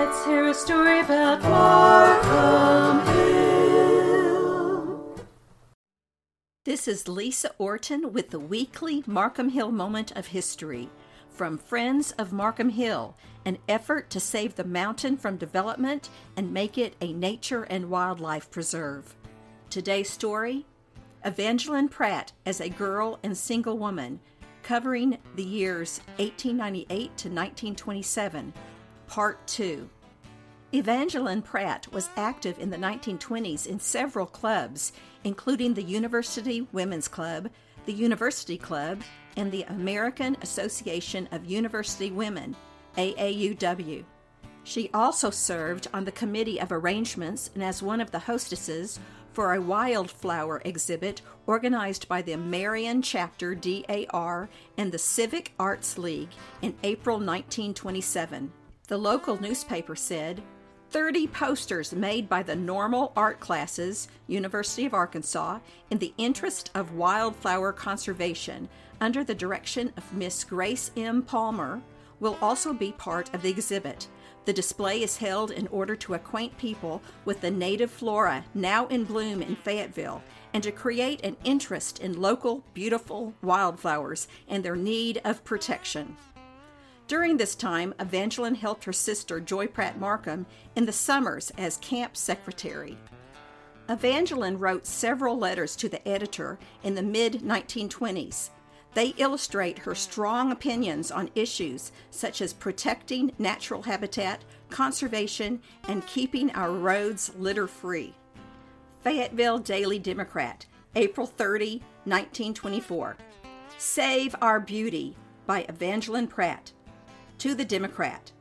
Let's hear a story about Markham Hill. This is Lisa Orton with the weekly Markham Hill Moment of History from Friends of Markham Hill, an effort to save the mountain from development and make it a nature and wildlife preserve. Today's story Evangeline Pratt as a girl and single woman, covering the years 1898 to 1927, Part 2. Evangeline Pratt was active in the 1920s in several clubs, including the University Women's Club, the University Club, and the American Association of University Women, AAUW. She also served on the Committee of Arrangements and as one of the hostesses for a wildflower exhibit organized by the Marion Chapter DAR and the Civic Arts League in April 1927. The local newspaper said 30 posters made by the normal art classes, University of Arkansas, in the interest of wildflower conservation under the direction of Miss Grace M. Palmer will also be part of the exhibit. The display is held in order to acquaint people with the native flora now in bloom in Fayetteville and to create an interest in local beautiful wildflowers and their need of protection. During this time, Evangeline helped her sister Joy Pratt Markham in the summers as camp secretary. Evangeline wrote several letters to the editor in the mid 1920s they illustrate her strong opinions on issues such as protecting natural habitat, conservation, and keeping our roads litter free. Fayetteville Daily Democrat, April 30, 1924. Save Our Beauty by Evangeline Pratt. To the Democrat.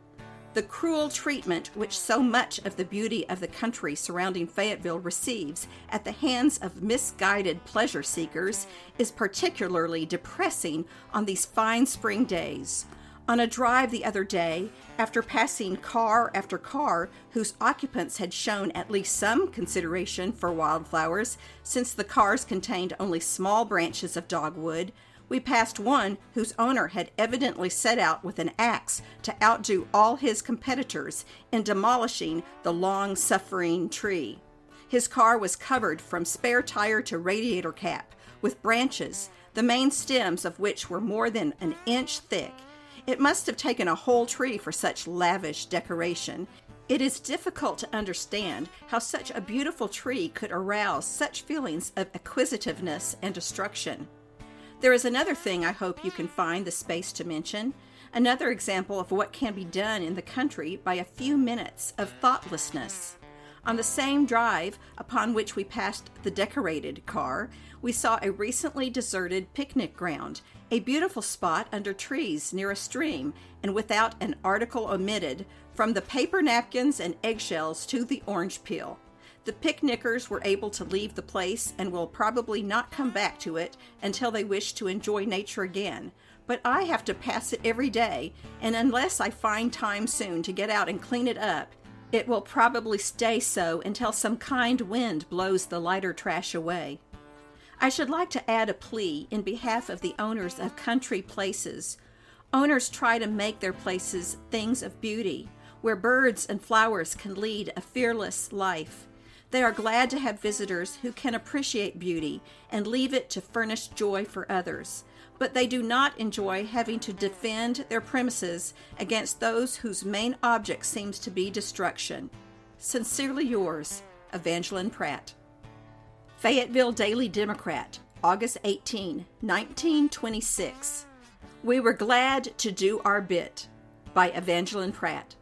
The cruel treatment which so much of the beauty of the country surrounding Fayetteville receives at the hands of misguided pleasure seekers is particularly depressing on these fine spring days. On a drive the other day, after passing car after car whose occupants had shown at least some consideration for wildflowers, since the cars contained only small branches of dogwood, we passed one whose owner had evidently set out with an axe to outdo all his competitors in demolishing the long suffering tree. His car was covered from spare tire to radiator cap with branches, the main stems of which were more than an inch thick. It must have taken a whole tree for such lavish decoration. It is difficult to understand how such a beautiful tree could arouse such feelings of acquisitiveness and destruction. There is another thing I hope you can find the space to mention. Another example of what can be done in the country by a few minutes of thoughtlessness. On the same drive upon which we passed the decorated car, we saw a recently deserted picnic ground, a beautiful spot under trees near a stream, and without an article omitted, from the paper napkins and eggshells to the orange peel. The picnickers were able to leave the place and will probably not come back to it until they wish to enjoy nature again. But I have to pass it every day, and unless I find time soon to get out and clean it up, it will probably stay so until some kind wind blows the lighter trash away. I should like to add a plea in behalf of the owners of country places. Owners try to make their places things of beauty, where birds and flowers can lead a fearless life. They are glad to have visitors who can appreciate beauty and leave it to furnish joy for others, but they do not enjoy having to defend their premises against those whose main object seems to be destruction. Sincerely yours, Evangeline Pratt. Fayetteville Daily Democrat, August 18, 1926. We were glad to do our bit by Evangeline Pratt.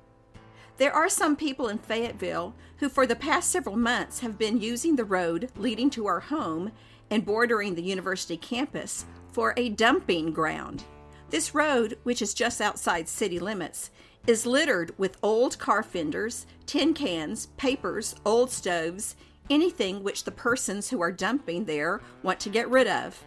There are some people in Fayetteville who, for the past several months, have been using the road leading to our home and bordering the university campus for a dumping ground. This road, which is just outside city limits, is littered with old car fenders, tin cans, papers, old stoves, anything which the persons who are dumping there want to get rid of.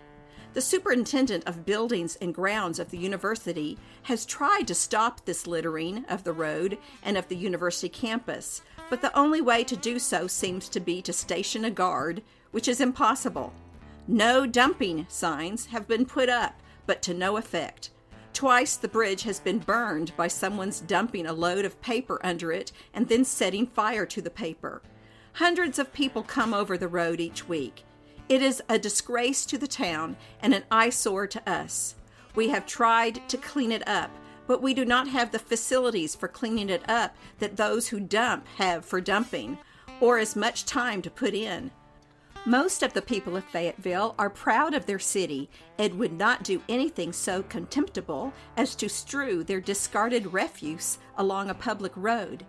The superintendent of buildings and grounds of the university has tried to stop this littering of the road and of the university campus, but the only way to do so seems to be to station a guard, which is impossible. No dumping signs have been put up, but to no effect. Twice the bridge has been burned by someone's dumping a load of paper under it and then setting fire to the paper. Hundreds of people come over the road each week. It is a disgrace to the town and an eyesore to us. We have tried to clean it up, but we do not have the facilities for cleaning it up that those who dump have for dumping, or as much time to put in. Most of the people of Fayetteville are proud of their city and would not do anything so contemptible as to strew their discarded refuse along a public road.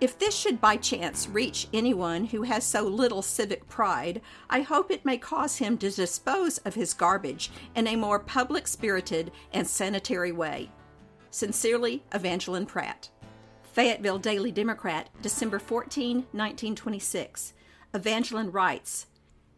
If this should by chance reach anyone who has so little civic pride, I hope it may cause him to dispose of his garbage in a more public spirited and sanitary way. Sincerely, Evangeline Pratt. Fayetteville Daily Democrat, December 14, 1926. Evangeline writes,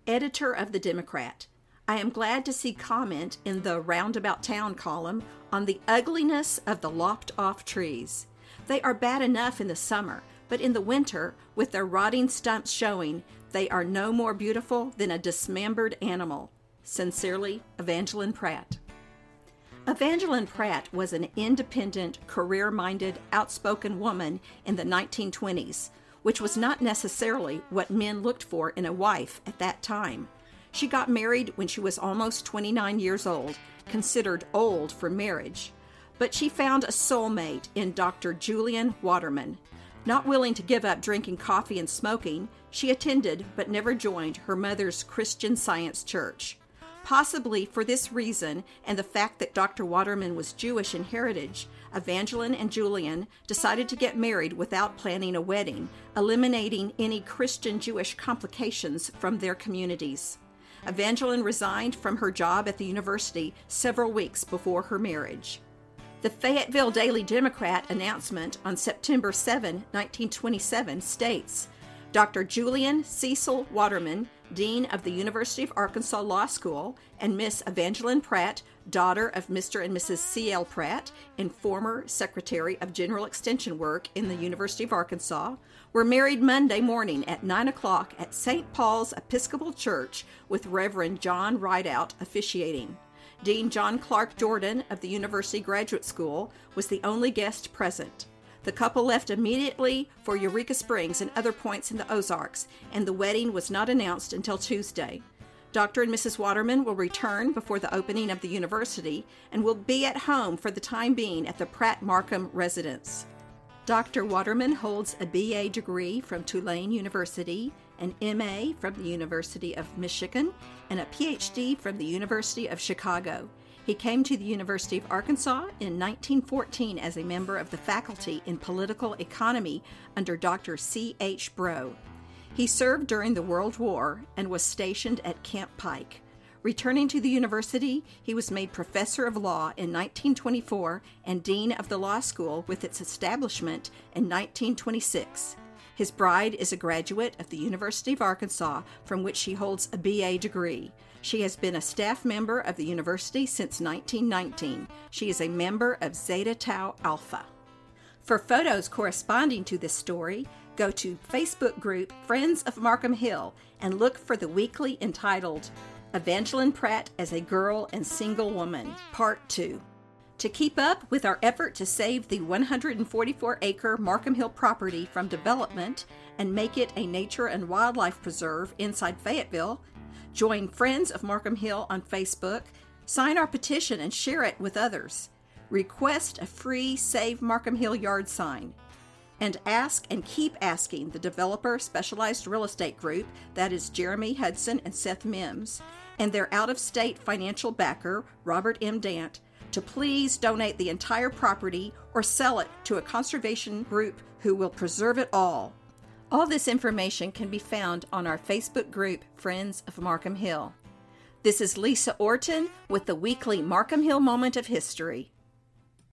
editor of the Democrat. I am glad to see comment in the Roundabout Town column on the ugliness of the lopped off trees. They are bad enough in the summer, but in the winter, with their rotting stumps showing, they are no more beautiful than a dismembered animal. Sincerely, Evangeline Pratt. Evangeline Pratt was an independent, career minded, outspoken woman in the 1920s which was not necessarily what men looked for in a wife at that time. She got married when she was almost 29 years old, considered old for marriage. But she found a soulmate in Dr. Julian Waterman. Not willing to give up drinking coffee and smoking, she attended but never joined her mother's Christian Science church. Possibly for this reason and the fact that Dr. Waterman was Jewish in heritage, Evangeline and Julian decided to get married without planning a wedding, eliminating any Christian Jewish complications from their communities. Evangeline resigned from her job at the university several weeks before her marriage. The Fayetteville Daily Democrat announcement on September 7, 1927 states Dr. Julian Cecil Waterman, Dean of the University of Arkansas Law School, and Miss Evangeline Pratt, daughter of Mr. and Mrs. C.L. Pratt and former Secretary of General Extension Work in the University of Arkansas, were married Monday morning at 9 o'clock at St. Paul's Episcopal Church with Reverend John Rideout officiating. Dean John Clark Jordan of the University Graduate School was the only guest present. The couple left immediately for Eureka Springs and other points in the Ozarks, and the wedding was not announced until Tuesday. Dr. and Mrs. Waterman will return before the opening of the university and will be at home for the time being at the Pratt Markham residence. Dr. Waterman holds a BA degree from Tulane University, an MA from the University of Michigan, and a PhD from the University of Chicago. He came to the University of Arkansas in 1914 as a member of the faculty in political economy under Dr. C. H. Brough. He served during the World War and was stationed at Camp Pike. Returning to the university, he was made professor of law in 1924 and dean of the law school with its establishment in 1926. His bride is a graduate of the University of Arkansas, from which she holds a BA degree. She has been a staff member of the university since 1919. She is a member of Zeta Tau Alpha. For photos corresponding to this story, go to Facebook group Friends of Markham Hill and look for the weekly entitled Evangeline Pratt as a Girl and Single Woman, Part 2. To keep up with our effort to save the 144 acre Markham Hill property from development and make it a nature and wildlife preserve inside Fayetteville, join Friends of Markham Hill on Facebook, sign our petition, and share it with others. Request a free Save Markham Hill yard sign and ask and keep asking the developer specialized real estate group that is Jeremy Hudson and Seth Mims and their out of state financial backer, Robert M. Dant, to please donate the entire property or sell it to a conservation group who will preserve it all. All this information can be found on our Facebook group, Friends of Markham Hill. This is Lisa Orton with the weekly Markham Hill Moment of History.